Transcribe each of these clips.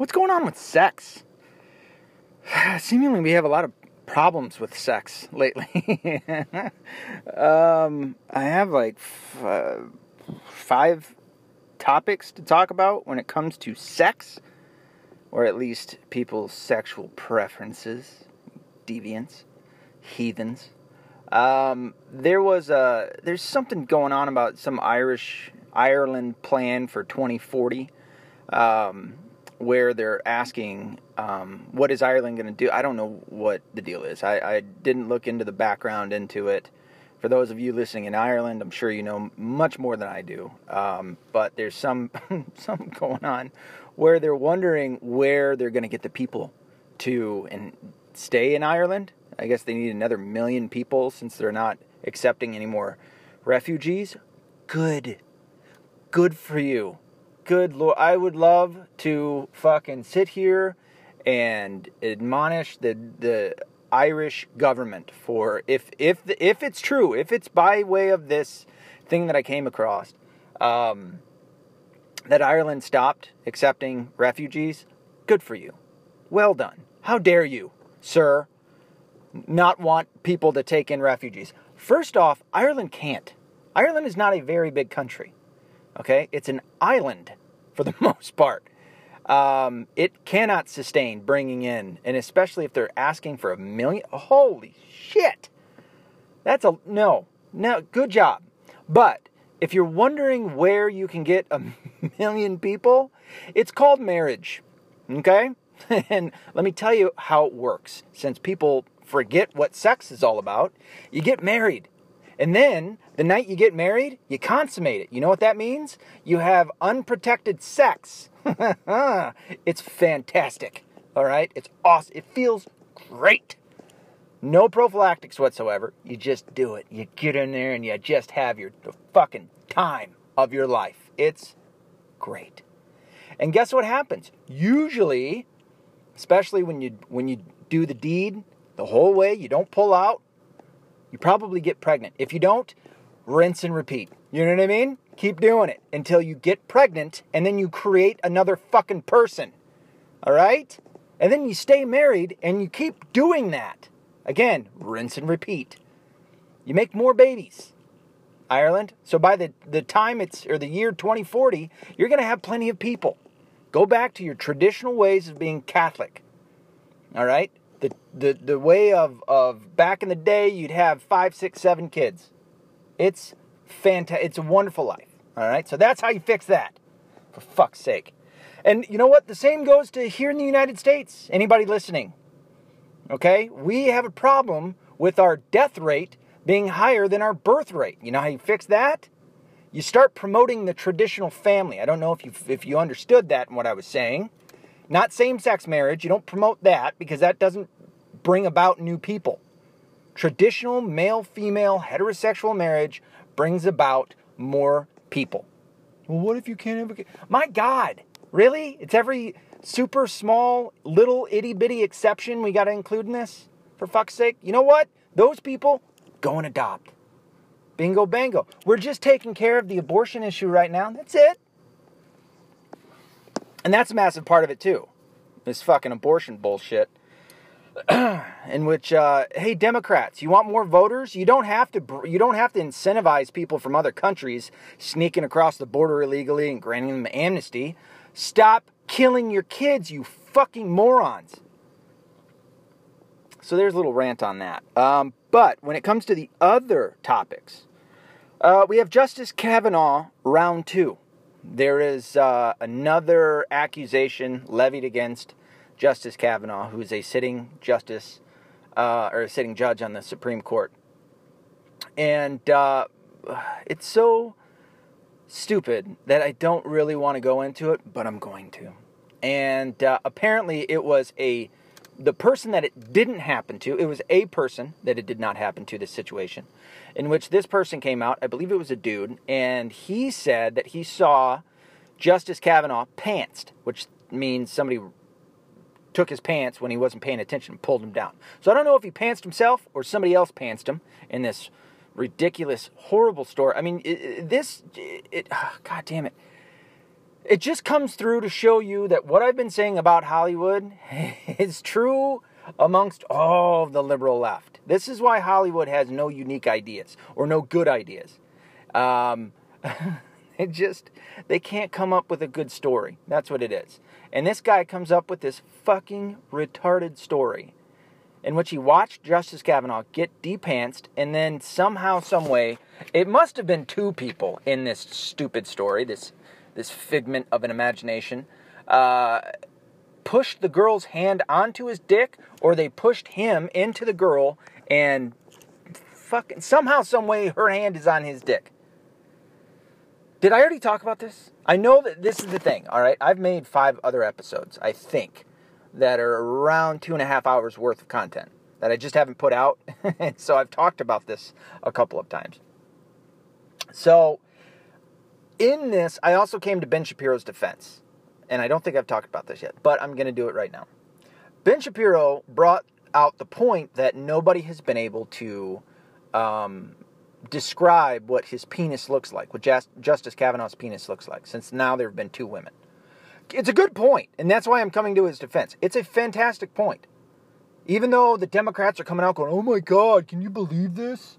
What's going on with sex? Seemingly, we have a lot of problems with sex lately. um, I have like f- uh, five topics to talk about when it comes to sex, or at least people's sexual preferences, deviants, heathens. Um, there was a there's something going on about some Irish Ireland plan for 2040. Um, where they're asking, um, what is Ireland going to do? I don't know what the deal is. I, I, didn't look into the background into it. For those of you listening in Ireland, I'm sure you know much more than I do. Um, but there's some some going on where they're wondering where they're going to get the people to and stay in Ireland. I guess they need another million people since they're not accepting any more refugees. Good. Good for you good Lord, I would love to fucking sit here and admonish the the Irish government for if if if it's true, if it's by way of this thing that I came across, um, that Ireland stopped accepting refugees. Good for you. Well done. How dare you, sir, not want people to take in refugees? First off, Ireland can't. Ireland is not a very big country. Okay? It's an island for the most part. Um, it cannot sustain bringing in, and especially if they're asking for a million. Holy shit! That's a no, no. Good job, but if you're wondering where you can get a million people, it's called marriage. Okay, and let me tell you how it works. Since people forget what sex is all about, you get married. And then the night you get married, you consummate it. You know what that means? You have unprotected sex. it's fantastic. All right? It's awesome. It feels great. No prophylactics whatsoever. You just do it. You get in there and you just have your the fucking time of your life. It's great. And guess what happens? Usually, especially when you when you do the deed the whole way, you don't pull out, you probably get pregnant. If you don't, rinse and repeat. You know what I mean? Keep doing it until you get pregnant and then you create another fucking person. All right? And then you stay married and you keep doing that. Again, rinse and repeat. You make more babies. Ireland. So by the, the time it's, or the year 2040, you're going to have plenty of people. Go back to your traditional ways of being Catholic. All right? The the the way of of back in the day, you'd have five, six, seven kids. It's fantastic. It's a wonderful life. All right, so that's how you fix that. For fuck's sake. And you know what? The same goes to here in the United States. Anybody listening? Okay, we have a problem with our death rate being higher than our birth rate. You know how you fix that? You start promoting the traditional family. I don't know if you if you understood that and what I was saying. Not same sex marriage. You don't promote that because that doesn't bring about new people. Traditional male female heterosexual marriage brings about more people. Well, what if you can't have a kid? My God, really? It's every super small, little itty bitty exception we got to include in this? For fuck's sake. You know what? Those people go and adopt. Bingo bango. We're just taking care of the abortion issue right now. That's it. And that's a massive part of it too. This fucking abortion bullshit. in which, uh, hey, Democrats, you want more voters? You don't have to. You don't have to incentivize people from other countries sneaking across the border illegally and granting them amnesty. Stop killing your kids, you fucking morons. So there's a little rant on that. Um, but when it comes to the other topics, uh, we have Justice Kavanaugh round two there is uh, another accusation levied against Justice Kavanaugh, who's a sitting justice uh, or a sitting judge on the Supreme Court. And uh, it's so stupid that I don't really want to go into it, but I'm going to. And uh, apparently, it was a the person that it didn't happen to. It was a person that it did not happen to. This situation, in which this person came out, I believe it was a dude, and he said that he saw Justice Kavanaugh pantsed, which means somebody took his pants when he wasn't paying attention and pulled him down. So I don't know if he pantsed himself or somebody else pantsed him in this ridiculous, horrible story. I mean, it, this, it, oh, God damn it. It just comes through to show you that what I've been saying about Hollywood is true amongst all the liberal left. This is why Hollywood has no unique ideas or no good ideas. Um, it just, they can't come up with a good story. That's what it is. And this guy comes up with this fucking retarded story in which he watched Justice Kavanaugh get depantsed and then somehow, some way, it must have been two people in this stupid story, this this figment of an imagination, uh, pushed the girl's hand onto his dick, or they pushed him into the girl and fucking somehow, some way, her hand is on his dick. Did I already talk about this? I know that this is the thing, all right? I've made five other episodes, I think, that are around two and a half hours worth of content that I just haven't put out. so I've talked about this a couple of times. So, in this, I also came to Ben Shapiro's defense. And I don't think I've talked about this yet, but I'm going to do it right now. Ben Shapiro brought out the point that nobody has been able to um, describe what his penis looks like, what Justice Kavanaugh's penis looks like, since now there have been two women. It's a good point, and that's why I'm coming to his defense. It's a fantastic point. Even though the Democrats are coming out going, "Oh my God, can you believe this?"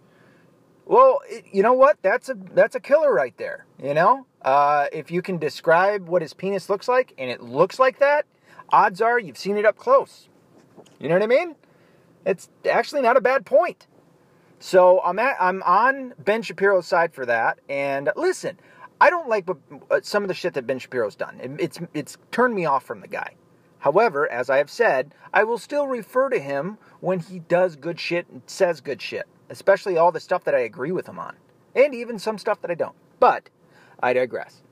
Well, it, you know what? That's a that's a killer right there. You know, uh, if you can describe what his penis looks like, and it looks like that, odds are you've seen it up close. You know what I mean? It's actually not a bad point. So I'm at, I'm on Ben Shapiro's side for that. And listen, I don't like what, uh, some of the shit that Ben Shapiro's done. It, it's it's turned me off from the guy. However, as I have said, I will still refer to him when he does good shit and says good shit, especially all the stuff that I agree with him on, and even some stuff that I don't. But I digress.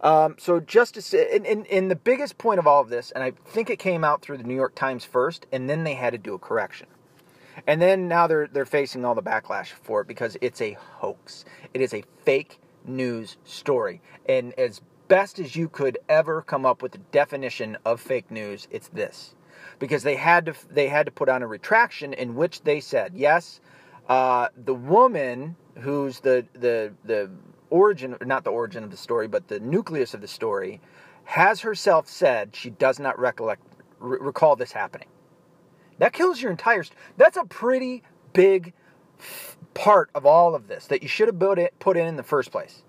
Um, so just to say, and, and, and the biggest point of all of this, and I think it came out through the New York Times first, and then they had to do a correction. And then now they're they're facing all the backlash for it because it's a hoax. It is a fake news story. And as best as you could ever come up with the definition of fake news, it's this. Because they had to they had to put on a retraction in which they said, yes, uh, the woman who's the the the origin not the origin of the story, but the nucleus of the story, has herself said she does not recollect recall this happening. That kills your entire. St- that's a pretty big part of all of this that you should have put it put in in the first place.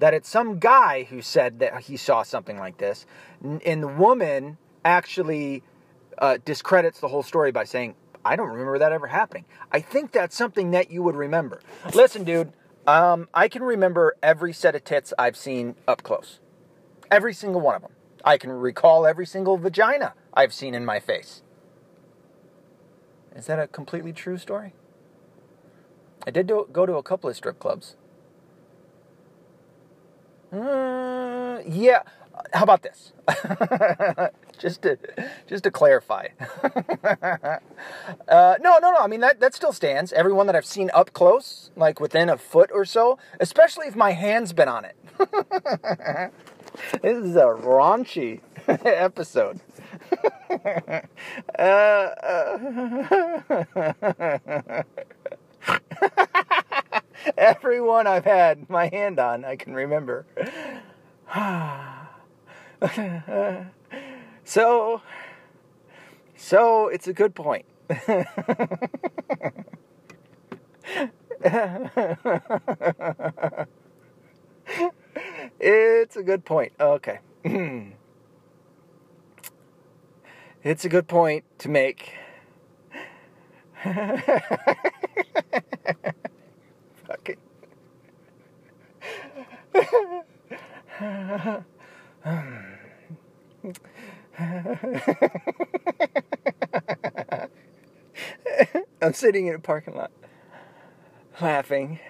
That it's some guy who said that he saw something like this, and the woman actually uh, discredits the whole story by saying, "I don't remember that ever happening." I think that's something that you would remember. Listen, dude, um, I can remember every set of tits I've seen up close, every single one of them. I can recall every single vagina I've seen in my face. Is that a completely true story? I did do, go to a couple of strip clubs. Uh, yeah. How about this? just to just to clarify. uh, no, no, no. I mean that that still stands. Everyone that I've seen up close, like within a foot or so, especially if my hand's been on it. this is a raunchy episode. uh, Everyone I've had my hand on, I can remember. so, so it's a good point. it's a good point. Okay. it's a good point to make. Fucking. Hmm. I'm sitting in a parking lot laughing.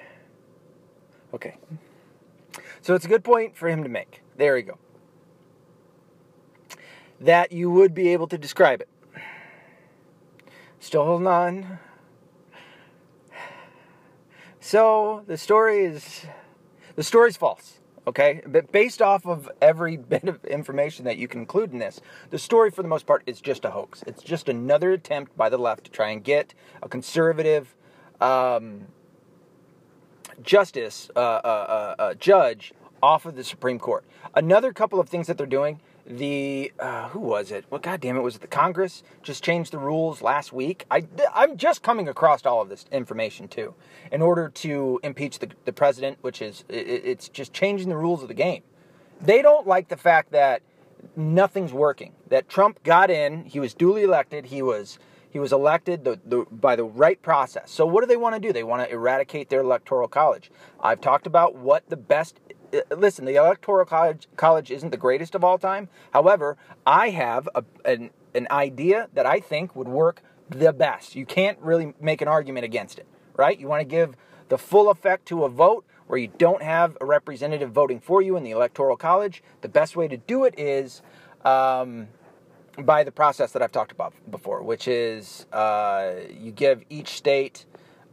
Okay. So it's a good point for him to make. There we go. That you would be able to describe it. Still holding on. So the story is the story's false. Okay, but based off of every bit of information that you can include in this, the story for the most part is just a hoax. It's just another attempt by the left to try and get a conservative um, justice uh, uh, uh, uh judge off of the Supreme Court. Another couple of things that they're doing. The uh, who was it? Well, goddamn it, was it the Congress just changed the rules last week? I I'm just coming across all of this information too, in order to impeach the, the president, which is it, it's just changing the rules of the game. They don't like the fact that nothing's working. That Trump got in, he was duly elected, he was he was elected the, the, by the right process. So what do they want to do? They want to eradicate their electoral college. I've talked about what the best listen, the electoral college college isn't the greatest of all time. However, I have a, an an idea that I think would work the best. You can't really make an argument against it, right? You want to give the full effect to a vote where you don't have a representative voting for you in the electoral college. The best way to do it is um, by the process that I've talked about before, which is uh, you give each state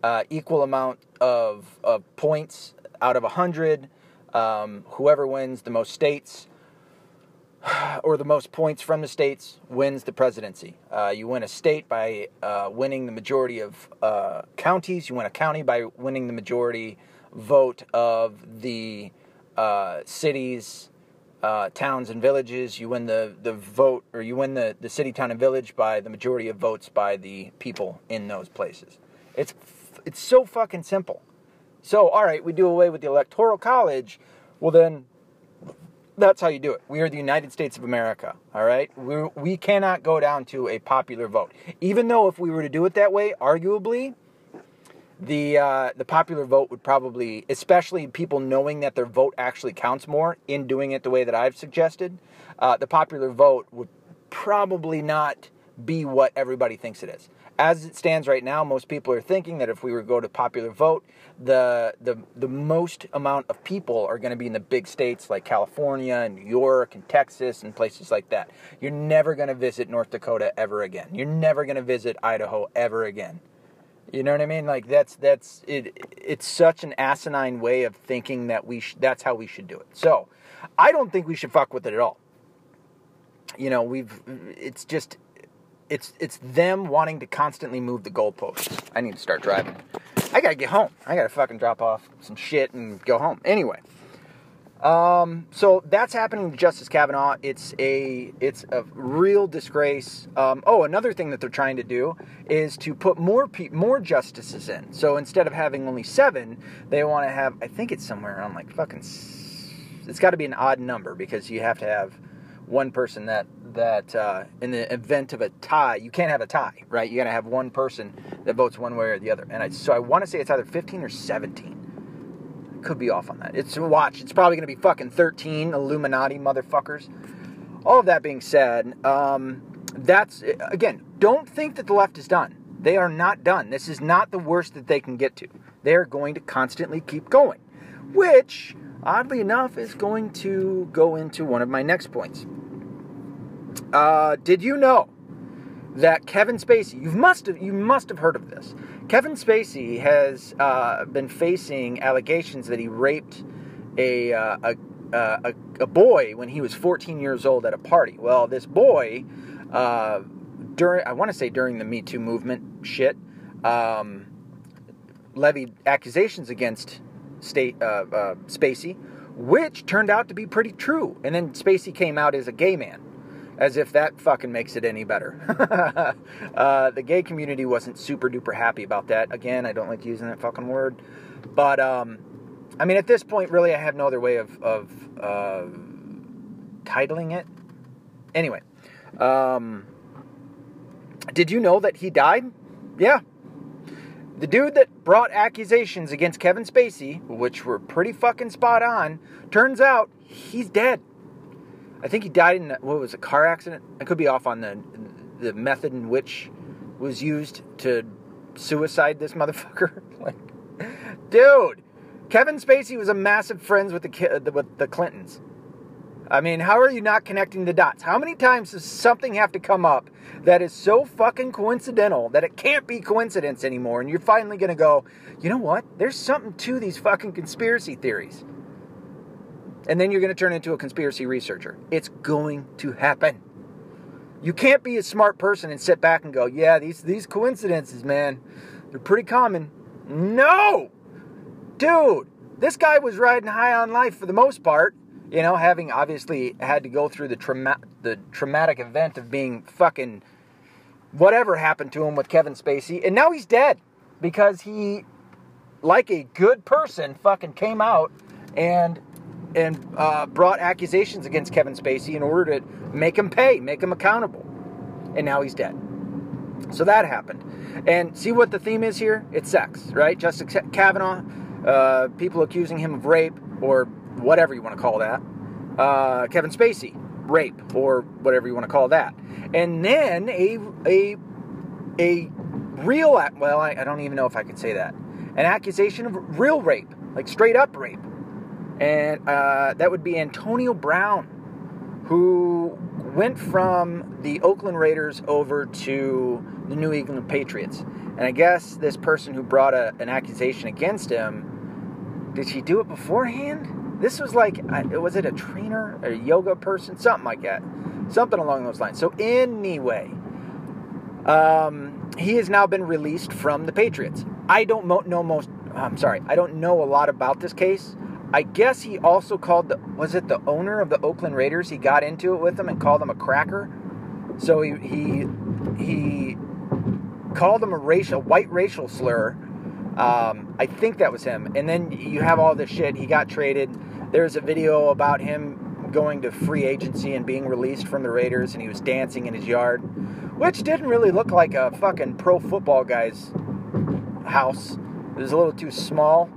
uh, equal amount of, of points out of a hundred um, whoever wins the most states or the most points from the states wins the presidency. Uh, you win a state by uh, winning the majority of uh, counties. You win a county by winning the majority vote of the uh, cities, uh, towns, and villages. You win the, the vote, or you win the, the city, town, and village by the majority of votes by the people in those places. It's it's so fucking simple. So, all right, we do away with the Electoral College. Well, then that's how you do it. We are the United States of America, all right? we we cannot go down to a popular vote. Even though if we were to do it that way, arguably, the uh, the popular vote would probably, especially people knowing that their vote actually counts more in doing it the way that I've suggested, uh, the popular vote would probably not be what everybody thinks it is as it stands right now, most people are thinking that if we were to go to popular vote, the the the most amount of people are going to be in the big states like California and New York and Texas and places like that. You're never going to visit North Dakota ever again. You're never going to visit Idaho ever again. You know what I mean? Like that's that's it. It's such an asinine way of thinking that we sh- that's how we should do it. So, I don't think we should fuck with it at all. You know, we've it's just it's it's them wanting to constantly move the goalposts. I need to start driving. I gotta get home. I gotta fucking drop off some shit and go home. Anyway, um, so that's happening to Justice Kavanaugh. It's a it's a real disgrace. Um, oh, another thing that they're trying to do is to put more pe- more justices in. So instead of having only seven, they want to have. I think it's somewhere around like fucking. It's got to be an odd number because you have to have one person that that uh, in the event of a tie, you can't have a tie, right? You got to have one person that votes one way or the other. And I, so I want to say it's either 15 or 17. Could be off on that. It's watch. It's probably going to be fucking 13 Illuminati motherfuckers. All of that being said, um, that's again. Don't think that the left is done. They are not done. This is not the worst that they can get to. They are going to constantly keep going, which oddly enough is going to go into one of my next points. Uh, did you know that Kevin Spacey? You must have you must have heard of this. Kevin Spacey has uh, been facing allegations that he raped a, uh, a, uh, a, a boy when he was 14 years old at a party. Well, this boy, uh, during I want to say during the Me Too movement shit, um, levied accusations against state uh, Spacey, which turned out to be pretty true. And then Spacey came out as a gay man as if that fucking makes it any better. uh, the gay community wasn't super duper happy about that. Again, I don't like using that fucking word, but um, I mean, at this point, really, I have no other way of of uh, titling it. Anyway, um, did you know that he died? Yeah. The dude that brought accusations against Kevin Spacey, which were pretty fucking spot on, turns out he's dead. I think he died in what was a car accident. I could be off on the the method in which was used to suicide this motherfucker. like, dude, Kevin Spacey was a massive friends with the with the Clintons. I mean, how are you not connecting the dots? How many times does something have to come up that is so fucking coincidental that it can't be coincidence anymore? And you're finally to go, you know what? There's something to these fucking conspiracy theories and then you're going to turn into a conspiracy researcher. It's going to happen. You can't be a smart person and sit back and go, "Yeah, these these coincidences, man, they're pretty common." No. Dude, this guy was riding high on life for the most part. You know, having obviously had to go through the trauma- the traumatic event of being fucking whatever happened to him with Kevin Spacey, and now he's dead because he, like a good person, fucking came out and and uh, brought accusations against Kevin Spacey in order to make him pay, make him accountable, and now he's dead. So that happened, and see what the theme is here? It's sex, right? Justice Kavanaugh, uh, people accusing him of rape or whatever you want to call that. Uh, Kevin Spacey, rape or whatever you want to call that. And then a a a real well, I, I don't even know if I could say that. An accusation of real rape, like straight up rape, and uh, that would be Antonio Brown, who went from the Oakland Raiders over to the New England Patriots. And I guess this person who brought a, an accusation against him, did she do it beforehand? This was like, was it a trainer, a yoga person, something like that, something along those lines. So anyway, um, he has now been released from the Patriots. I don't mo- know most. I'm sorry, I don't know a lot about this case. I guess he also called the was it the owner of the Oakland Raiders? He got into it with him and called him a cracker. So he he he called him a racial white racial slur. Um, I think that was him. And then you have all this shit. He got traded. There's a video about him going to free agency and being released from the Raiders, and he was dancing in his yard, which didn't really look like a fucking pro football guy's house. It was a little too small.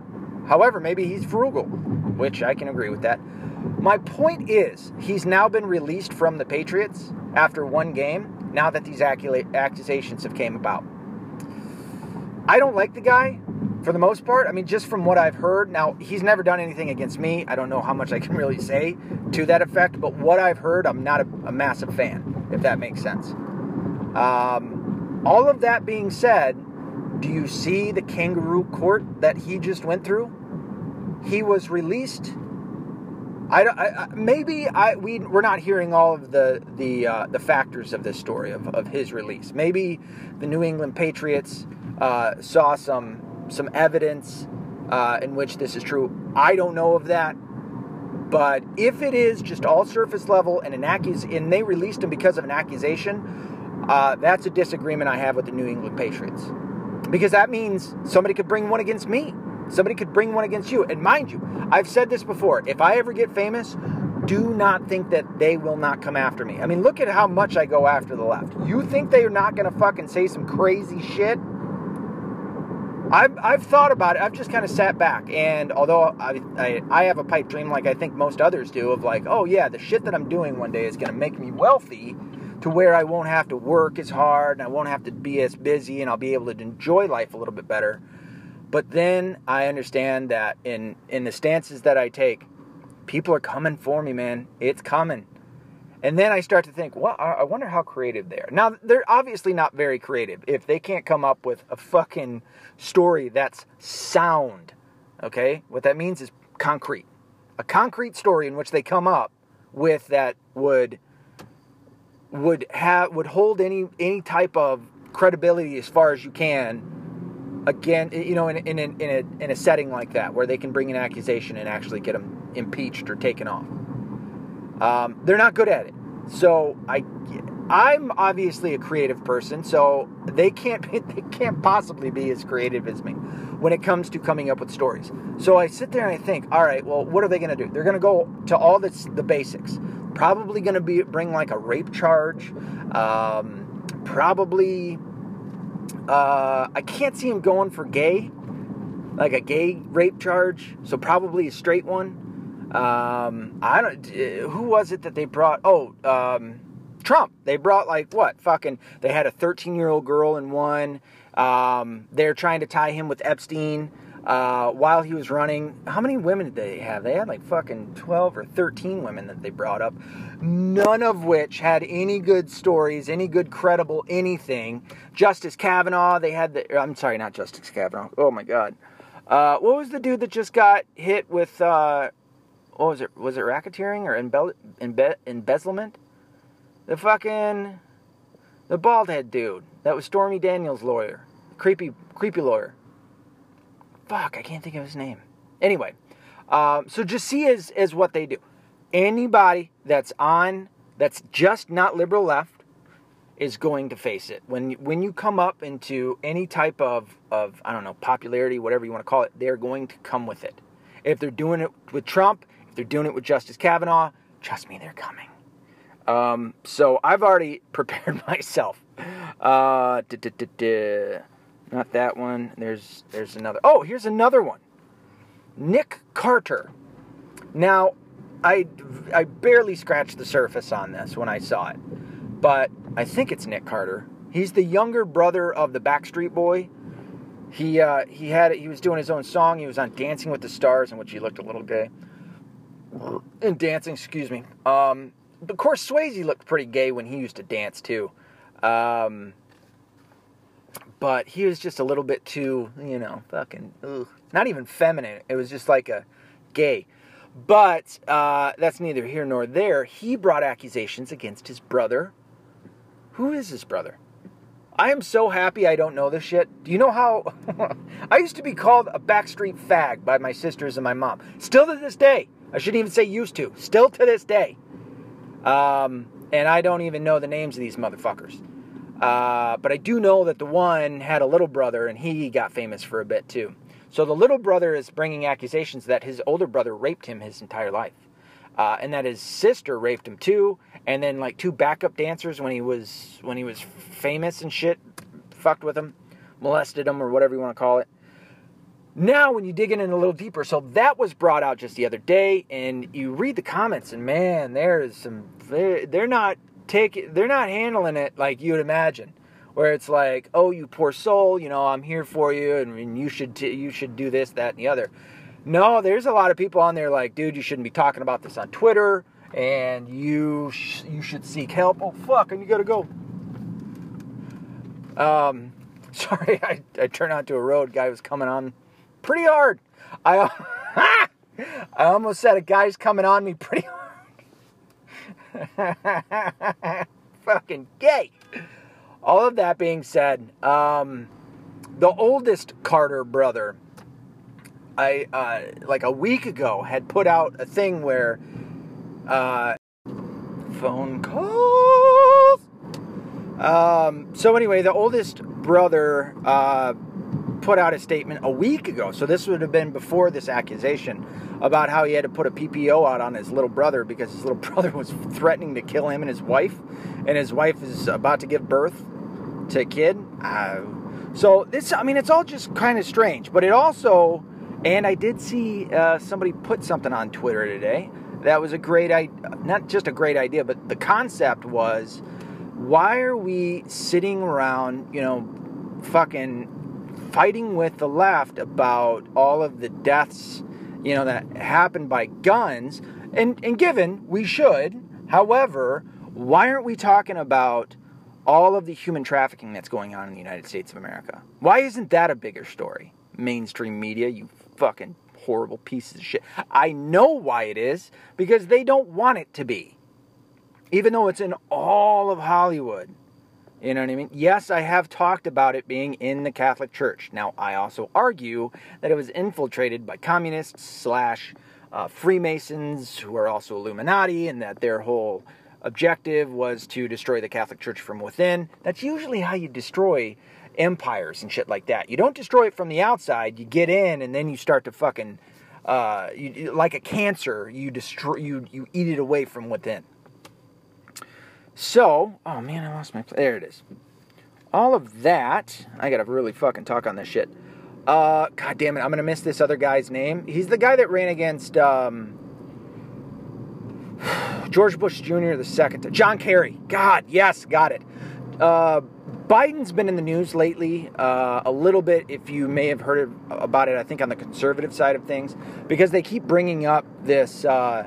However, maybe he's frugal, which I can agree with that. My point is, he's now been released from the Patriots after one game. Now that these accusations have came about, I don't like the guy for the most part. I mean, just from what I've heard, now he's never done anything against me. I don't know how much I can really say to that effect, but what I've heard, I'm not a, a massive fan, if that makes sense. Um, all of that being said, do you see the kangaroo court that he just went through? He was released. I, I maybe I we we're not hearing all of the the uh, the factors of this story of, of his release. Maybe the New England Patriots uh, saw some some evidence uh, in which this is true. I don't know of that. But if it is just all surface level and an accus- and they released him because of an accusation, uh, that's a disagreement I have with the New England Patriots. Because that means somebody could bring one against me. Somebody could bring one against you. And mind you, I've said this before. If I ever get famous, do not think that they will not come after me. I mean, look at how much I go after the left. You think they're not going to fucking say some crazy shit? I've, I've thought about it. I've just kind of sat back, and although I, I, I have a pipe dream, like I think most others do, of like, oh yeah, the shit that I'm doing one day is going to make me wealthy, to where I won't have to work as hard, and I won't have to be as busy, and I'll be able to enjoy life a little bit better. But then I understand that in in the stances that I take, people are coming for me, man. It's coming. And then I start to think, well, I wonder how creative they are. Now, they're obviously not very creative if they can't come up with a fucking story that's sound. Okay? What that means is concrete. A concrete story in which they come up with that would would have would hold any any type of credibility as far as you can again you know in, in, in, in, a, in a setting like that where they can bring an accusation and actually get them impeached or taken off um, they're not good at it. So I, I'm obviously a creative person, so they can't be, they can't possibly be as creative as me when it comes to coming up with stories. So I sit there and I think, all right, well, what are they going to do? They're going to go to all this, the basics. Probably going to be bring like a rape charge. Um, probably, uh, I can't see him going for gay, like a gay rape charge. So probably a straight one. Um, I don't. Who was it that they brought? Oh, um, Trump. They brought like what? Fucking. They had a 13 year old girl in one. Um, they're trying to tie him with Epstein uh, while he was running. How many women did they have? They had like fucking 12 or 13 women that they brought up. None of which had any good stories, any good credible anything. Justice Kavanaugh. They had the. I'm sorry, not Justice Kavanaugh. Oh my God. Uh, what was the dude that just got hit with? Uh, what was it? Was it racketeering or embe- embe- embezzlement? The fucking the bald head dude that was Stormy Daniels' lawyer, creepy creepy lawyer. Fuck, I can't think of his name. Anyway, Um, so just see is as what they do. Anybody that's on, that's just not liberal left, is going to face it. When when you come up into any type of, of I don't know, popularity, whatever you want to call it, they're going to come with it. If they're doing it with Trump, if they're doing it with Justice Kavanaugh, trust me, they're coming. Um, so I've already prepared myself. Uh, not that one. There's there's another. Oh, here's another one. Nick Carter. Now, I I barely scratched the surface on this when I saw it, but I think it's Nick Carter. He's the younger brother of the Backstreet Boy. He uh, he had he was doing his own song. He was on Dancing with the Stars, in which he looked a little gay. In dancing, excuse me. Um, of course, Swayze looked pretty gay when he used to dance too. Um, but he was just a little bit too, you know, fucking, ugh. not even feminine. It was just like a gay. But uh, that's neither here nor there. He brought accusations against his brother. Who is his brother? I am so happy I don't know this shit. Do you know how I used to be called a backstreet fag by my sisters and my mom? Still to this day. I shouldn't even say used to. Still to this day. Um, and I don't even know the names of these motherfuckers. Uh, but I do know that the one had a little brother and he got famous for a bit too. So the little brother is bringing accusations that his older brother raped him his entire life. Uh, and that his sister raped him too, and then like two backup dancers when he was when he was famous and shit, fucked with him, molested him or whatever you want to call it. Now, when you dig in a little deeper, so that was brought out just the other day, and you read the comments, and man, there's some they're, they're not take they're not handling it like you would imagine where it's like oh you poor soul you know i'm here for you and, and you should t- you should do this that and the other. No there's a lot of people on there like dude you shouldn't be talking about this on twitter and you sh- you should seek help. Oh fuck and you gotta go. Um sorry i, I turned onto a road guy was coming on pretty hard. I i almost said a guy's coming on me pretty hard Fucking gay. All of that being said, um, the oldest Carter brother, I uh, like a week ago had put out a thing where uh, phone calls. Um, so anyway, the oldest brother uh, put out a statement a week ago. So this would have been before this accusation about how he had to put a PPO out on his little brother because his little brother was threatening to kill him and his wife, and his wife is about to give birth to a kid. Uh, so this, I mean, it's all just kind of strange, but it also, and I did see uh, somebody put something on Twitter today that was a great idea, not just a great idea, but the concept was, why are we sitting around, you know, fucking fighting with the left about all of the deaths, you know, that happened by guns. And, and given we should, however, why aren't we talking about all of the human trafficking that's going on in the United States of America? Why isn't that a bigger story? Mainstream media, you fucking horrible pieces of shit. I know why it is because they don't want it to be. Even though it's in all of Hollywood. You know what I mean? Yes, I have talked about it being in the Catholic Church. Now, I also argue that it was infiltrated by communists slash uh, Freemasons who are also Illuminati, and that their whole objective was to destroy the Catholic Church from within. That's usually how you destroy empires and shit like that. You don't destroy it from the outside. You get in, and then you start to fucking, uh, you, like a cancer. You destroy, you you eat it away from within. So, oh man, I lost my. There it is. All of that. I gotta really fucking talk on this shit. Uh, God damn it, I'm gonna miss this other guy's name. He's the guy that ran against um, George Bush Jr. the second. John Kerry. God, yes, got it. Uh, Biden's been in the news lately uh, a little bit. If you may have heard about it, I think on the conservative side of things, because they keep bringing up this. Uh,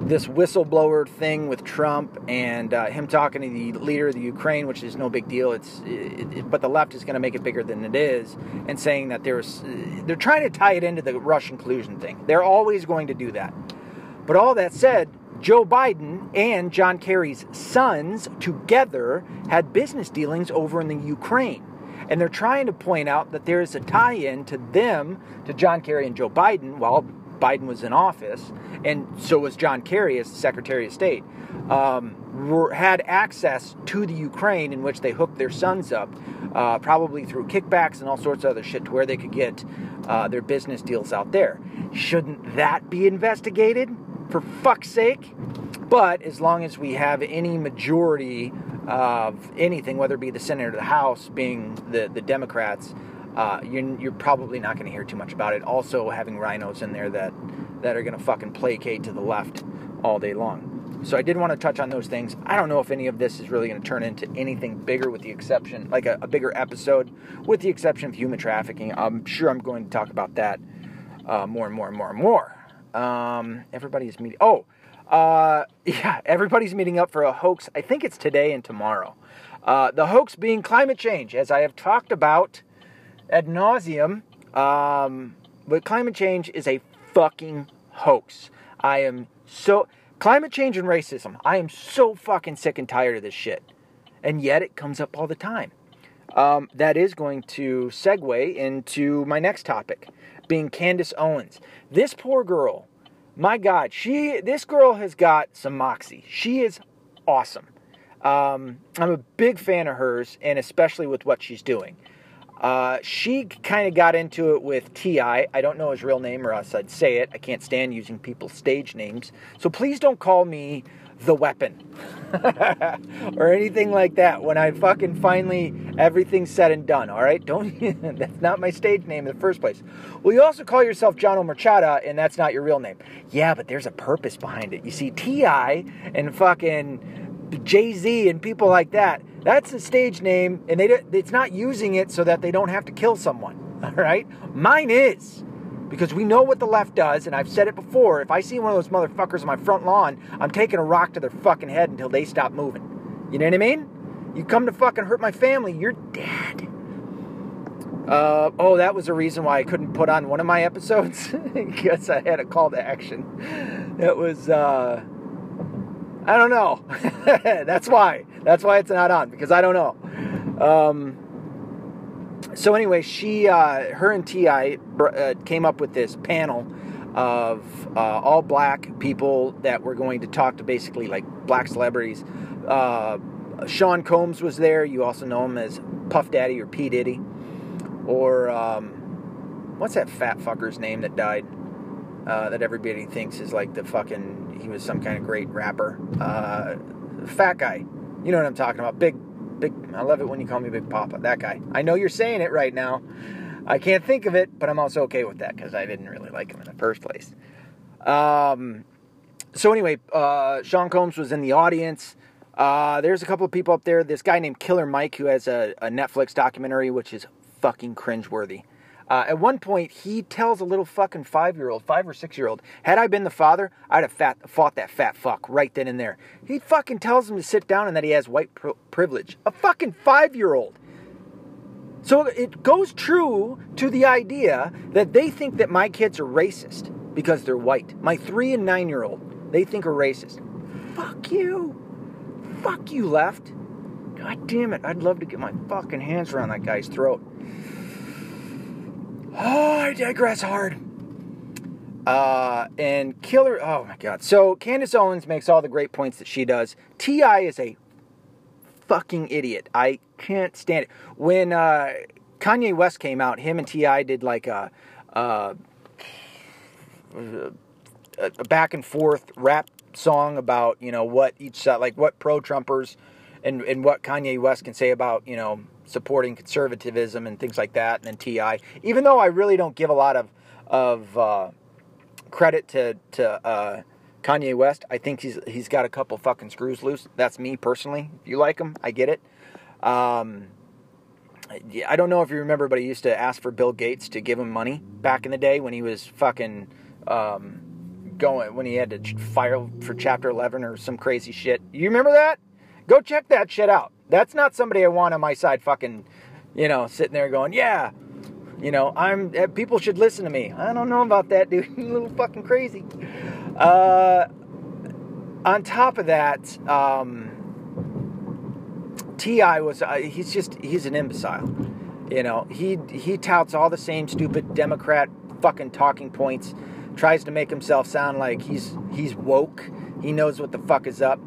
this whistleblower thing with Trump and uh, him talking to the leader of the Ukraine, which is no big deal. It's it, it, but the left is going to make it bigger than it is, and saying that there's they're trying to tie it into the Russian collusion thing. They're always going to do that. But all that said, Joe Biden and John Kerry's sons together had business dealings over in the Ukraine. And they're trying to point out that there is a tie in to them, to John Kerry and Joe Biden, while Biden was in office, and so was John Kerry as the Secretary of State, um, were, had access to the Ukraine in which they hooked their sons up, uh, probably through kickbacks and all sorts of other shit to where they could get uh, their business deals out there. Shouldn't that be investigated? For fuck's sake. But as long as we have any majority of anything, whether it be the Senate or the House, being the, the Democrats, uh, you're, you're probably not going to hear too much about it. Also, having RINOs in there that, that are going to fucking placate to the left all day long. So I did want to touch on those things. I don't know if any of this is really going to turn into anything bigger, with the exception, like a, a bigger episode, with the exception of human trafficking. I'm sure I'm going to talk about that uh, more and more and more and more. Um, everybody's meeting. Oh, uh, yeah, everybody's meeting up for a hoax. I think it's today and tomorrow. Uh, the hoax being climate change, as I have talked about ad nauseum. Um, but climate change is a fucking hoax. I am so climate change and racism. I am so fucking sick and tired of this shit, and yet it comes up all the time. Um, that is going to segue into my next topic, being Candace Owens. This poor girl, my God, she this girl has got some moxie. She is awesome. Um, I'm a big fan of hers, and especially with what she's doing. Uh, she kind of got into it with T.I. I don't know his real name, or else I'd say it. I can't stand using people's stage names. So please don't call me the weapon or anything like that when I fucking finally everything's said and done. All right, don't. that's not my stage name in the first place. Well, you also call yourself John O'Marchada, and that's not your real name. Yeah, but there's a purpose behind it. You see, T.I. and fucking Jay Z and people like that that's a stage name, and they it's not using it so that they don't have to kill someone. All right, mine is because we know what the left does, and I've said it before. If I see one of those motherfuckers on my front lawn, I'm taking a rock to their fucking head until they stop moving. You know what I mean? You come to fucking hurt my family, you're dead. Uh, oh, that was the reason why I couldn't put on one of my episodes because I had a call to action. That was. Uh, I don't know. That's why. That's why it's not on because I don't know. Um, so anyway, she, uh, her and T.I. uh, came up with this panel of uh, all black people that were going to talk to basically like black celebrities. Uh, Sean Combs was there. You also know him as Puff Daddy or P Diddy, or um, what's that fat fucker's name that died? Uh, that everybody thinks is like the fucking he was some kind of great rapper. Uh, fat guy, you know what I'm talking about? Big, big. I love it when you call me Big Papa. That guy. I know you're saying it right now. I can't think of it, but I'm also okay with that because I didn't really like him in the first place. Um, so anyway, uh, Sean Combs was in the audience. Uh, there's a couple of people up there. This guy named Killer Mike who has a, a Netflix documentary which is fucking cringeworthy. Uh, at one point, he tells a little fucking five year old, five or six year old, had I been the father, I'd have fat, fought that fat fuck right then and there. He fucking tells him to sit down and that he has white pr- privilege. A fucking five year old. So it goes true to the idea that they think that my kids are racist because they're white. My three and nine year old, they think are racist. Fuck you. Fuck you, left. God damn it. I'd love to get my fucking hands around that guy's throat. Oh, I digress hard. Uh, and Killer, oh my God. So Candace Owens makes all the great points that she does. T.I. is a fucking idiot. I can't stand it. When uh, Kanye West came out, him and T.I. did like a, a, a back and forth rap song about, you know, what each like what pro Trumpers and, and what Kanye West can say about, you know, supporting conservatism and things like that, and then Ti. Even though I really don't give a lot of of uh, credit to to uh, Kanye West, I think he's he's got a couple fucking screws loose. That's me personally. If you like him, I get it. Um, I don't know if you remember, but he used to ask for Bill Gates to give him money back in the day when he was fucking um, going when he had to file for Chapter 11 or some crazy shit. You remember that? Go check that shit out. That's not somebody I want on my side fucking, you know, sitting there going, yeah, you know, I'm, eh, people should listen to me. I don't know about that, dude. a little fucking crazy. Uh, on top of that, um, T.I. was, uh, he's just, he's an imbecile. You know, he, he touts all the same stupid Democrat fucking talking points tries to make himself sound like he's he's woke. He knows what the fuck is up.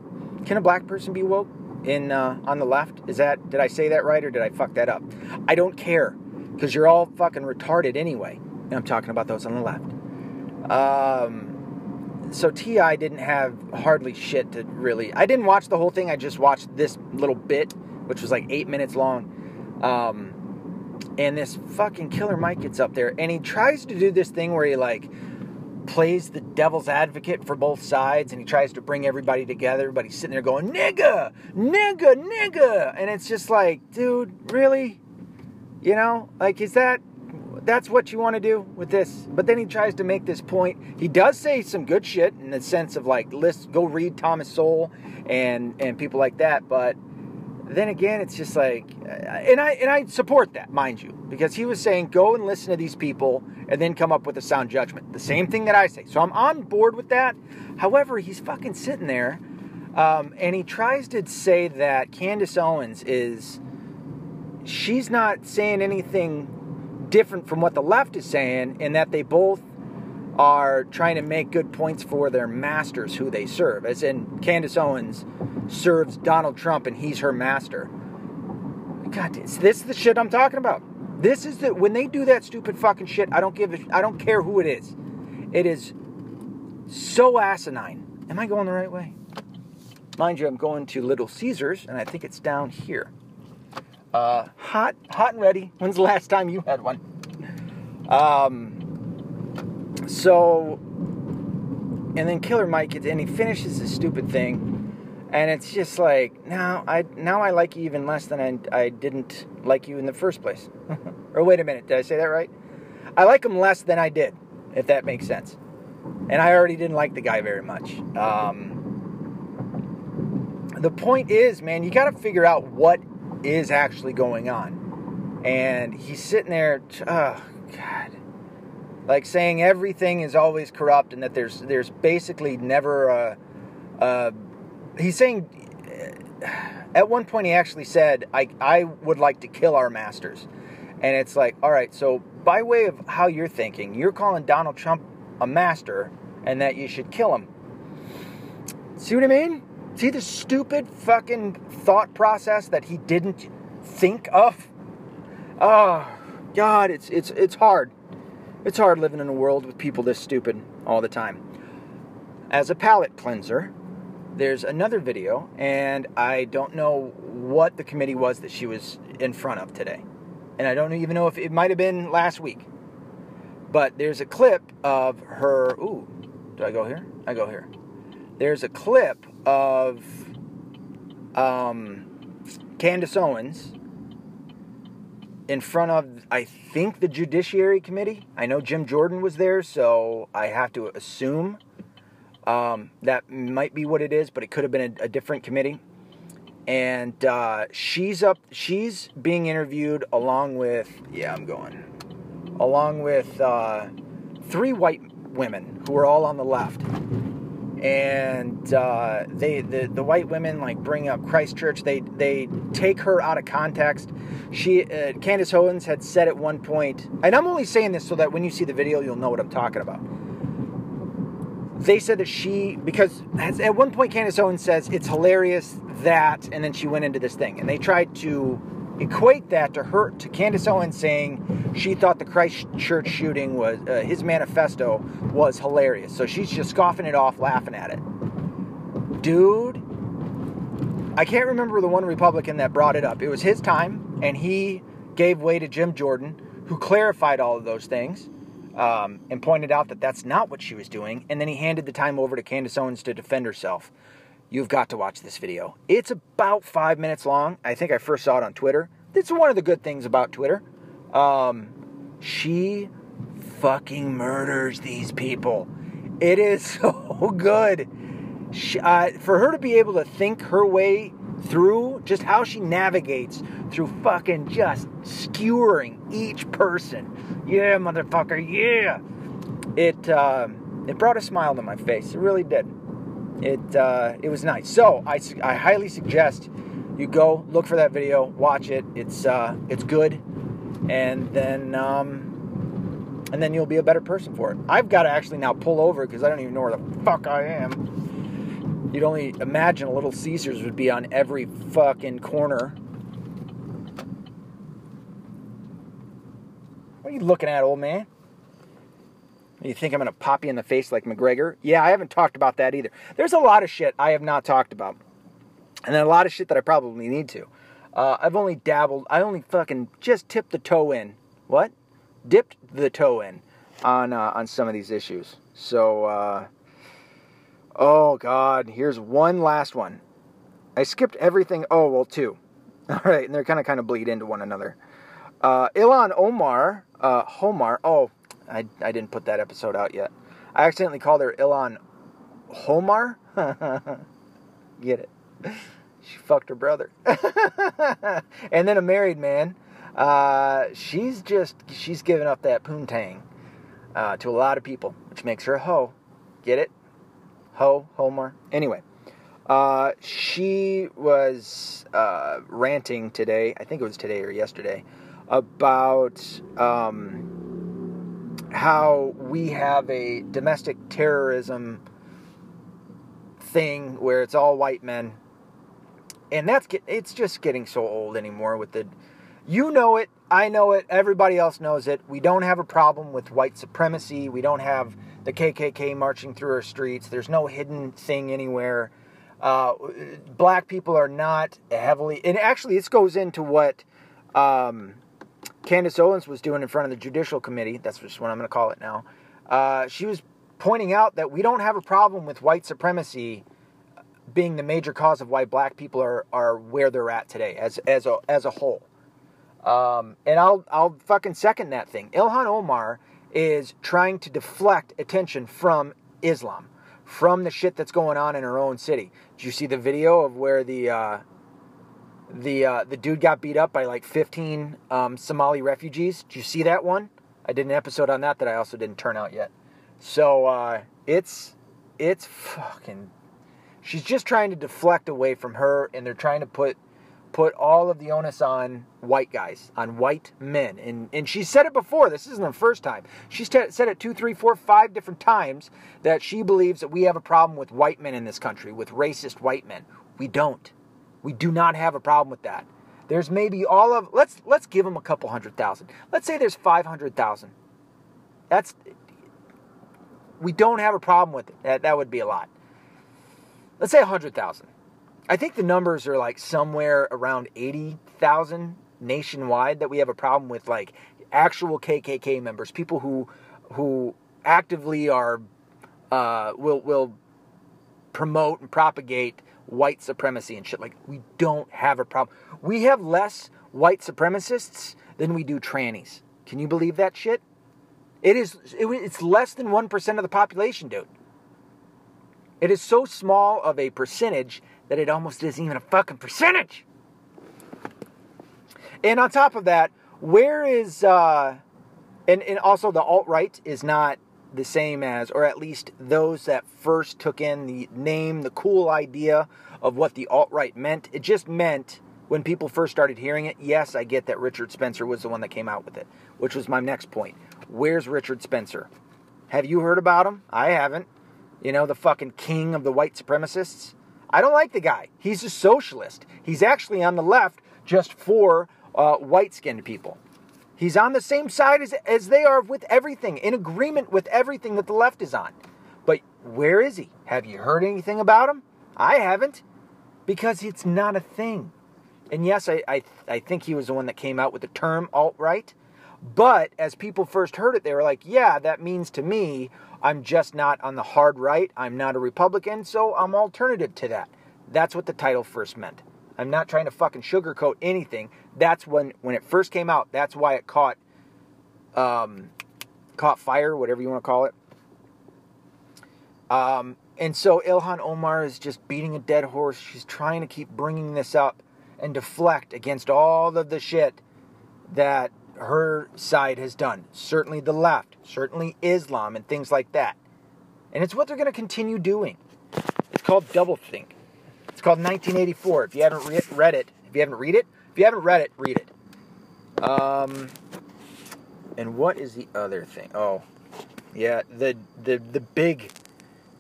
Can a black person be woke in uh, on the left? Is that did I say that right or did I fuck that up? I don't care because you're all fucking retarded anyway. And I'm talking about those on the left. Um, so T.I. didn't have hardly shit to really. I didn't watch the whole thing. I just watched this little bit, which was like eight minutes long. Um, and this fucking killer Mike gets up there and he tries to do this thing where he like plays the devil's advocate for both sides and he tries to bring everybody together, but he's sitting there going, nigga, nigga, nigga. And it's just like, dude, really? You know, like, is that that's what you want to do with this? But then he tries to make this point. He does say some good shit in the sense of like, list, go read Thomas Sowell and and people like that. But then again, it's just like, and I and I support that, mind you, because he was saying go and listen to these people and then come up with a sound judgment. The same thing that I say. So I'm on board with that. However, he's fucking sitting there, um, and he tries to say that Candace Owens is, she's not saying anything different from what the left is saying, and that they both are trying to make good points for their masters who they serve. As in, Candace Owens serves Donald Trump and he's her master. God, is this the shit I'm talking about? This is the when they do that stupid fucking shit. I don't give a, I don't care who it is. It is so asinine. Am I going the right way? Mind you, I'm going to Little Caesars, and I think it's down here. Uh, hot, hot and ready. When's the last time you had one? Um, so, and then Killer Mike gets, and he finishes this stupid thing, and it's just like now I now I like you even less than I I didn't like you in the first place. or wait a minute, did I say that right? I like him less than I did, if that makes sense. And I already didn't like the guy very much. Um, the point is, man, you got to figure out what is actually going on. And he's sitting there, oh God, like saying everything is always corrupt and that there's there's basically never a, a he's saying uh, at one point he actually said I, I would like to kill our masters. And it's like all right so by way of how you're thinking you're calling donald trump a master and that you should kill him. See what i mean? See the stupid fucking thought process that he didn't think of? Oh god it's it's it's hard it's hard living in a world with people this stupid all the time. As a palate cleanser, there's another video, and I don't know what the committee was that she was in front of today. And I don't even know if it might have been last week. But there's a clip of her. Ooh, do I go here? I go here. There's a clip of um, Candace Owens in front of, I think, the Judiciary Committee. I know Jim Jordan was there, so I have to assume um, that might be what it is, but it could have been a, a different committee. And uh, she's up, she's being interviewed along with, yeah, I'm going, along with uh, three white women who are all on the left and uh, they the, the white women like bring up Christchurch. They they take her out of context. She uh, Candace Owens had said at one point, and I'm only saying this so that when you see the video, you'll know what I'm talking about. They said that she because at one point Candace Owens says it's hilarious that, and then she went into this thing, and they tried to equate that to her to Candace Owens saying she thought the Christchurch shooting was uh, his manifesto was hilarious. So she's just scoffing it off, laughing at it. Dude, I can't remember the one Republican that brought it up. It was his time, and he gave way to Jim Jordan, who clarified all of those things um, and pointed out that that's not what she was doing. And then he handed the time over to Candace Owens to defend herself you've got to watch this video. It's about five minutes long. I think I first saw it on Twitter. It's one of the good things about Twitter. Um, she fucking murders these people. It is so good. She, uh, for her to be able to think her way through just how she navigates through fucking just skewering each person. Yeah, motherfucker, yeah. It uh, it brought a smile to my face. It really did it uh, it was nice. So I, I highly suggest you go look for that video, watch it. It's uh, it's good, and then um, and then you'll be a better person for it. I've got to actually now pull over because I don't even know where the fuck I am. You'd only imagine a little Caesars would be on every fucking corner. What are you looking at, old man? You think I'm going to pop you in the face like McGregor? Yeah, I haven't talked about that either. There's a lot of shit I have not talked about. And then a lot of shit that I probably need to. Uh, I've only dabbled, I only fucking just tipped the toe in. What? Dipped the toe in on uh, on some of these issues. So, uh, oh God, here's one last one. I skipped everything. Oh well, two. All right, and they're kind of kind of bleed into one another. Uh, Ilhan Omar, uh, Homar. Oh, I, I didn't put that episode out yet. I accidentally called her Ilhan Homar. Get it? She fucked her brother. and then a married man. Uh, she's just, she's giving up that poontang uh, to a lot of people, which makes her a hoe. Get it? Ho, Homer. Anyway, uh, she was uh, ranting today, I think it was today or yesterday, about um, how we have a domestic terrorism thing where it's all white men. And that's it's just getting so old anymore with the you know it, I know it, everybody else knows it. We don't have a problem with white supremacy. We don't have the KKK marching through our streets. There's no hidden thing anywhere. Uh, black people are not heavily, and actually, this goes into what um, Candace Owens was doing in front of the Judicial Committee. That's just what I'm going to call it now. Uh, she was pointing out that we don't have a problem with white supremacy being the major cause of why black people are, are where they're at today as, as, a, as a whole. Um, and I'll I'll fucking second that thing. Ilhan Omar is trying to deflect attention from Islam, from the shit that's going on in her own city. Did you see the video of where the uh, the uh, the dude got beat up by like 15 um, Somali refugees? Did you see that one? I did an episode on that that I also didn't turn out yet. So uh, it's it's fucking. She's just trying to deflect away from her, and they're trying to put put all of the onus on white guys, on white men. And, and she said it before. This isn't the first time. She's t- said it two, three, four, five different times that she believes that we have a problem with white men in this country, with racist white men. We don't. We do not have a problem with that. There's maybe all of let's let's give them a couple hundred thousand. Let's say there's five hundred thousand. That's we don't have a problem with it. That, that would be a lot. Let's say a hundred thousand. I think the numbers are like somewhere around 80,000 nationwide that we have a problem with like actual KKK members, people who who actively are uh, will will promote and propagate white supremacy and shit. Like we don't have a problem. We have less white supremacists than we do trannies. Can you believe that shit? It is. It, it's less than one percent of the population, dude. It is so small of a percentage that it almost isn't even a fucking percentage. And on top of that, where is uh and, and also the alt-right is not the same as or at least those that first took in the name, the cool idea of what the alt-right meant. It just meant when people first started hearing it, yes, I get that Richard Spencer was the one that came out with it, which was my next point. Where's Richard Spencer? Have you heard about him? I haven't. You know, the fucking king of the white supremacists? I don't like the guy. He's a socialist. He's actually on the left just for uh, white skinned people. He's on the same side as, as they are with everything, in agreement with everything that the left is on. But where is he? Have you heard anything about him? I haven't, because it's not a thing. And yes, I, I, I think he was the one that came out with the term alt right. But as people first heard it, they were like, yeah, that means to me I'm just not on the hard right. I'm not a Republican, so I'm alternative to that. That's what the title first meant. I'm not trying to fucking sugarcoat anything. That's when when it first came out. That's why it caught um, caught fire, whatever you want to call it. Um, and so Ilhan Omar is just beating a dead horse. She's trying to keep bringing this up and deflect against all of the shit that her side has done. Certainly the left, certainly Islam, and things like that. And it's what they're going to continue doing. It's called doublethink. It's called 1984. If you haven't re- read it, if you haven't read it, if you haven't read it, read it. Um, And what is the other thing? Oh, yeah, the the the big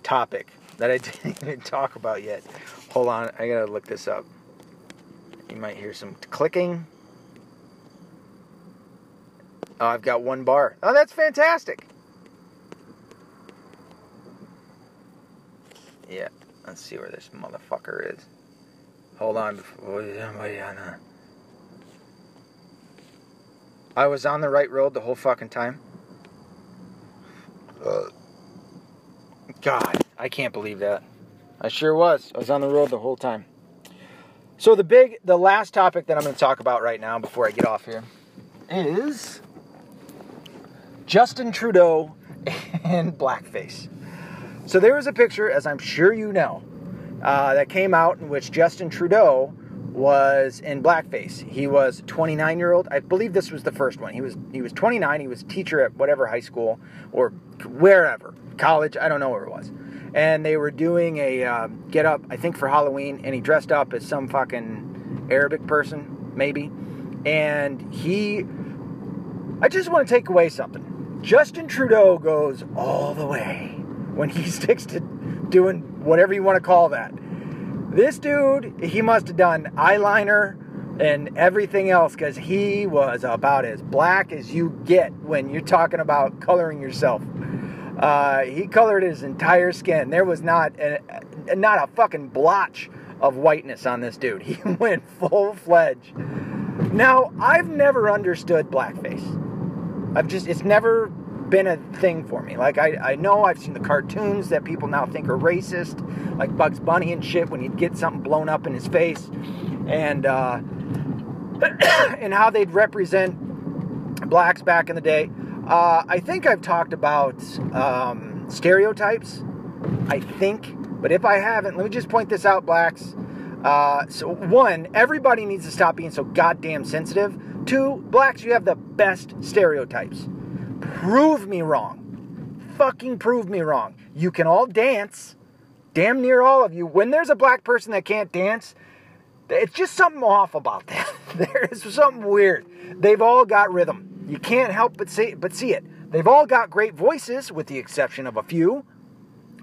topic that I didn't even talk about yet. Hold on, I gotta look this up. You might hear some clicking. Oh, I've got one bar. Oh, that's fantastic. Yeah, let's see where this motherfucker is. Hold on. I was on the right road the whole fucking time. Uh, God, I can't believe that. I sure was. I was on the road the whole time. So the big, the last topic that I'm going to talk about right now before I get off here is Justin Trudeau and blackface. So there was a picture, as I'm sure you know, uh, that came out in which Justin Trudeau was in blackface. He was 29 year old. I believe this was the first one. He was he was 29. He was teacher at whatever high school or wherever college. I don't know where it was. And they were doing a uh, get up. I think for Halloween, and he dressed up as some fucking Arabic person, maybe. And he, I just want to take away something. Justin Trudeau goes all the way when he sticks to doing whatever you want to call that. This dude, he must have done eyeliner and everything else because he was about as black as you get when you're talking about coloring yourself. Uh, he colored his entire skin. There was not a, not a fucking blotch of whiteness on this dude. He went full fledged. Now, I've never understood blackface. I've just, it's never been a thing for me. Like, I, I know I've seen the cartoons that people now think are racist, like Bugs Bunny and shit, when he'd get something blown up in his face, and, uh, and how they'd represent blacks back in the day. Uh, I think I've talked about um, stereotypes. I think, but if I haven't, let me just point this out, blacks. Uh, so one, everybody needs to stop being so goddamn sensitive. Two, blacks, you have the best stereotypes. Prove me wrong. Fucking prove me wrong. You can all dance, damn near all of you. When there's a black person that can't dance, it's just something off about that. there is something weird. They've all got rhythm. You can't help but see, but see it. They've all got great voices, with the exception of a few.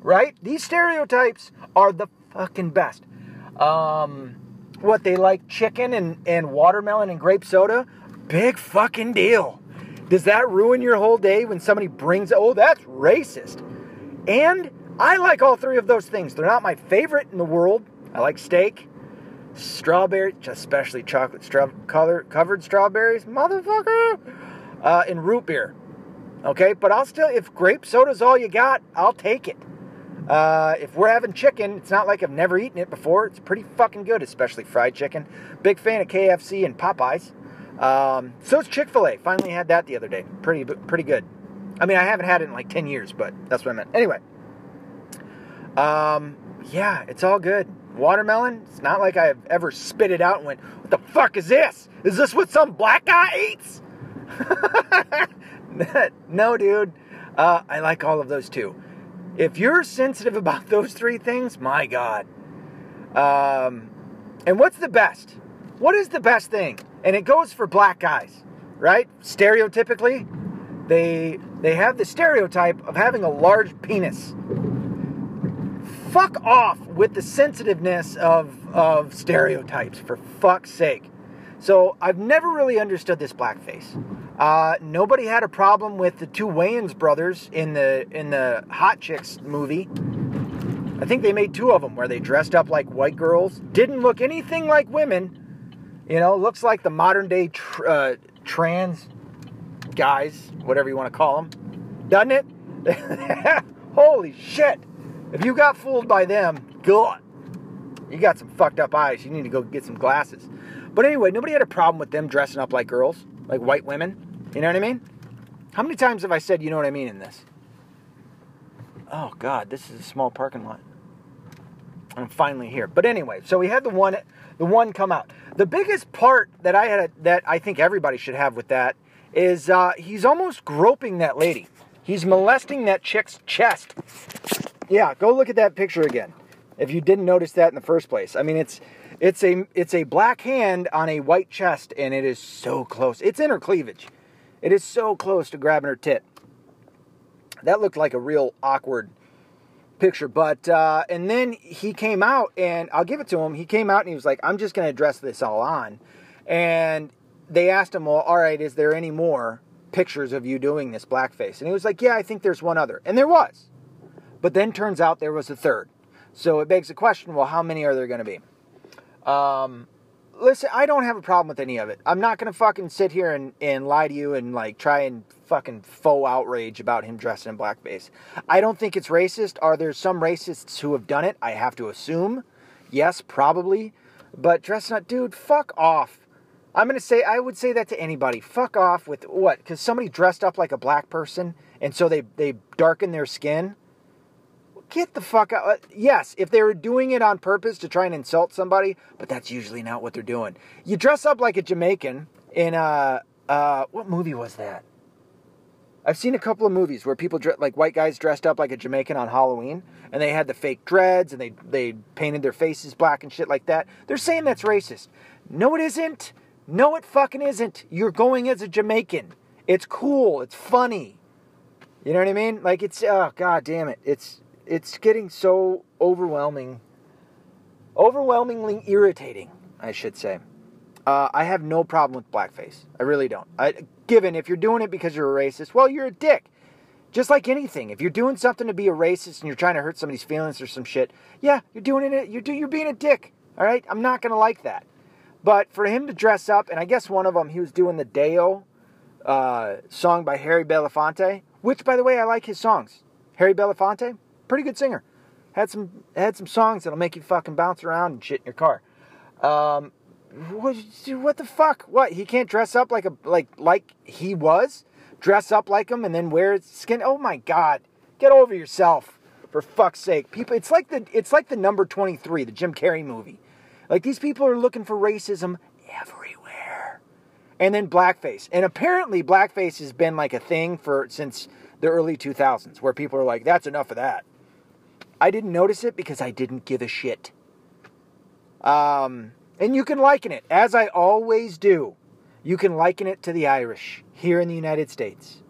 Right? These stereotypes are the fucking best. Um, what they like chicken and, and watermelon and grape soda? Big fucking deal. Does that ruin your whole day when somebody brings, oh, that's racist? And I like all three of those things. They're not my favorite in the world. I like steak, strawberry, especially chocolate straw, color, covered strawberries, motherfucker uh, and root beer. Okay, but I'll still, if grape soda's all you got, I'll take it. Uh, if we're having chicken, it's not like I've never eaten it before. It's pretty fucking good, especially fried chicken. Big fan of KFC and Popeyes. Um, so it's Chick Fil A. Finally had that the other day. Pretty, pretty good. I mean, I haven't had it in like ten years, but that's what I meant. Anyway, um, yeah, it's all good. Watermelon. It's not like I've ever spit it out and went, "What the fuck is this? Is this what some black guy eats?" no, dude. Uh, I like all of those too. If you're sensitive about those three things, my God. Um, and what's the best? What is the best thing? And it goes for black guys, right? Stereotypically, they they have the stereotype of having a large penis. Fuck off with the sensitiveness of of stereotypes for fuck's sake. So I've never really understood this blackface. Uh, nobody had a problem with the two Wayans brothers in the in the Hot Chicks movie. I think they made two of them where they dressed up like white girls, didn't look anything like women. You know, looks like the modern day tr- uh, trans guys, whatever you want to call them, doesn't it? Holy shit! If you got fooled by them, God, you got some fucked up eyes. You need to go get some glasses. But anyway, nobody had a problem with them dressing up like girls, like white women. You know what I mean? How many times have I said, you know what I mean in this? Oh, God, this is a small parking lot. I'm finally here. But anyway, so we had the one, the one come out. The biggest part that I had, that I think everybody should have with that, is uh, he's almost groping that lady. He's molesting that chick's chest. Yeah, go look at that picture again. If you didn't notice that in the first place, I mean, it's it's a it's a black hand on a white chest, and it is so close. It's in her cleavage. It is so close to grabbing her tit. That looked like a real awkward picture. But uh, and then he came out, and I'll give it to him. He came out and he was like, "I'm just going to dress this all on," and they asked him, "Well, all right, is there any more pictures of you doing this blackface?" And he was like, "Yeah, I think there's one other," and there was. But then turns out there was a third. So it begs the question: Well, how many are there going to be? Um, listen, I don't have a problem with any of it. I'm not gonna fucking sit here and, and lie to you and like try and fucking faux outrage about him dressing in blackface. I don't think it's racist. Are there some racists who have done it? I have to assume. Yes, probably. But dressing up, dude, fuck off. I'm gonna say I would say that to anybody. Fuck off with what? Because somebody dressed up like a black person and so they they darken their skin get the fuck out. Uh, yes, if they were doing it on purpose to try and insult somebody, but that's usually not what they're doing. You dress up like a Jamaican in uh uh what movie was that? I've seen a couple of movies where people like white guys dressed up like a Jamaican on Halloween, and they had the fake dreads and they they painted their faces black and shit like that. They're saying that's racist. No, it isn't. No, it fucking isn't. You're going as a Jamaican. It's cool. It's funny. You know what I mean? Like it's oh god damn it. It's it's getting so overwhelming, overwhelmingly irritating, I should say. Uh, I have no problem with blackface. I really don't. I, given if you're doing it because you're a racist, well, you're a dick. Just like anything, if you're doing something to be a racist and you're trying to hurt somebody's feelings or some shit, yeah, you're doing it. You're do, you're being a dick. All right, I'm not gonna like that. But for him to dress up, and I guess one of them, he was doing the Day-O uh, song by Harry Belafonte, which, by the way, I like his songs. Harry Belafonte, pretty good singer. Had some had some songs that'll make you fucking bounce around and shit in your car. Um, what, what the fuck? What he can't dress up like a like like he was, dress up like him and then wear skin. Oh my god, get over yourself for fuck's sake. People, it's like the it's like the number twenty three, the Jim Carrey movie. Like these people are looking for racism everywhere, and then blackface. And apparently, blackface has been like a thing for since the early two thousands, where people are like, "That's enough of that." I didn't notice it because I didn't give a shit. Um, and you can liken it, as I always do. You can liken it to the Irish here in the United States.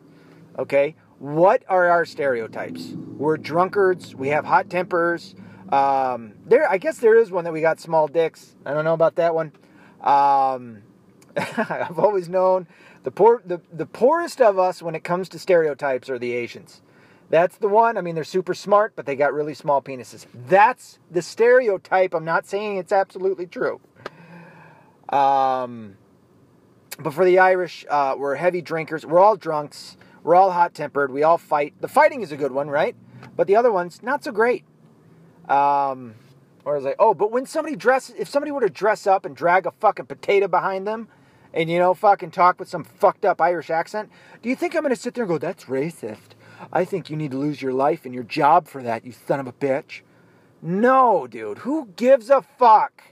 Okay? What are our stereotypes? We're drunkards. We have hot tempers. Um, there, I guess there is one that we got small dicks. I don't know about that one. Um, I've always known the poor, the, the poorest of us when it comes to stereotypes are the Asians. That's the one. I mean, they're super smart, but they got really small penises. That's the stereotype. I'm not saying it's absolutely true. Um, but for the Irish, uh, we're heavy drinkers. We're all drunks. We're all hot tempered. We all fight. The fighting is a good one, right? But the other one's not so great. Um, or is like, oh, but when somebody dresses, if somebody were to dress up and drag a fucking potato behind them, and you know, fucking talk with some fucked up Irish accent, do you think I'm gonna sit there and go, that's racist? I think you need to lose your life and your job for that, you son of a bitch. No, dude. Who gives a fuck?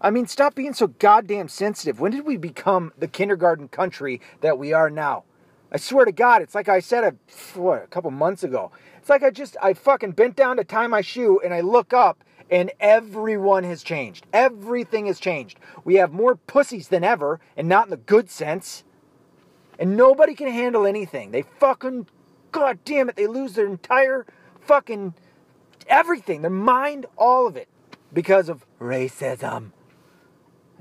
I mean, stop being so goddamn sensitive. When did we become the kindergarten country that we are now? I swear to God, it's like I said a, what, a couple months ago. It's like I just, I fucking bent down to tie my shoe and I look up and everyone has changed. Everything has changed. We have more pussies than ever and not in the good sense. And nobody can handle anything. They fucking God damn it, they lose their entire fucking everything, their mind, all of it, because of racism.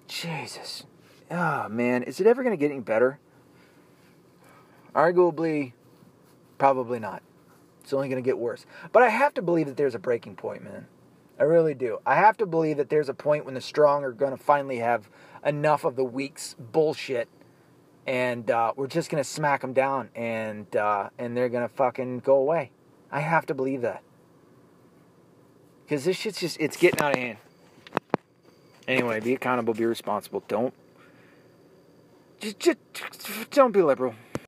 Jesus. Oh, man. Is it ever going to get any better? Arguably, probably not. It's only going to get worse. But I have to believe that there's a breaking point, man. I really do. I have to believe that there's a point when the strong are going to finally have enough of the weak's bullshit and uh, we're just gonna smack them down, and uh, and they're gonna fucking go away. I have to believe that because this shit's just it's getting out of hand. Anyway, be accountable, be responsible. Don't just, just don't be liberal.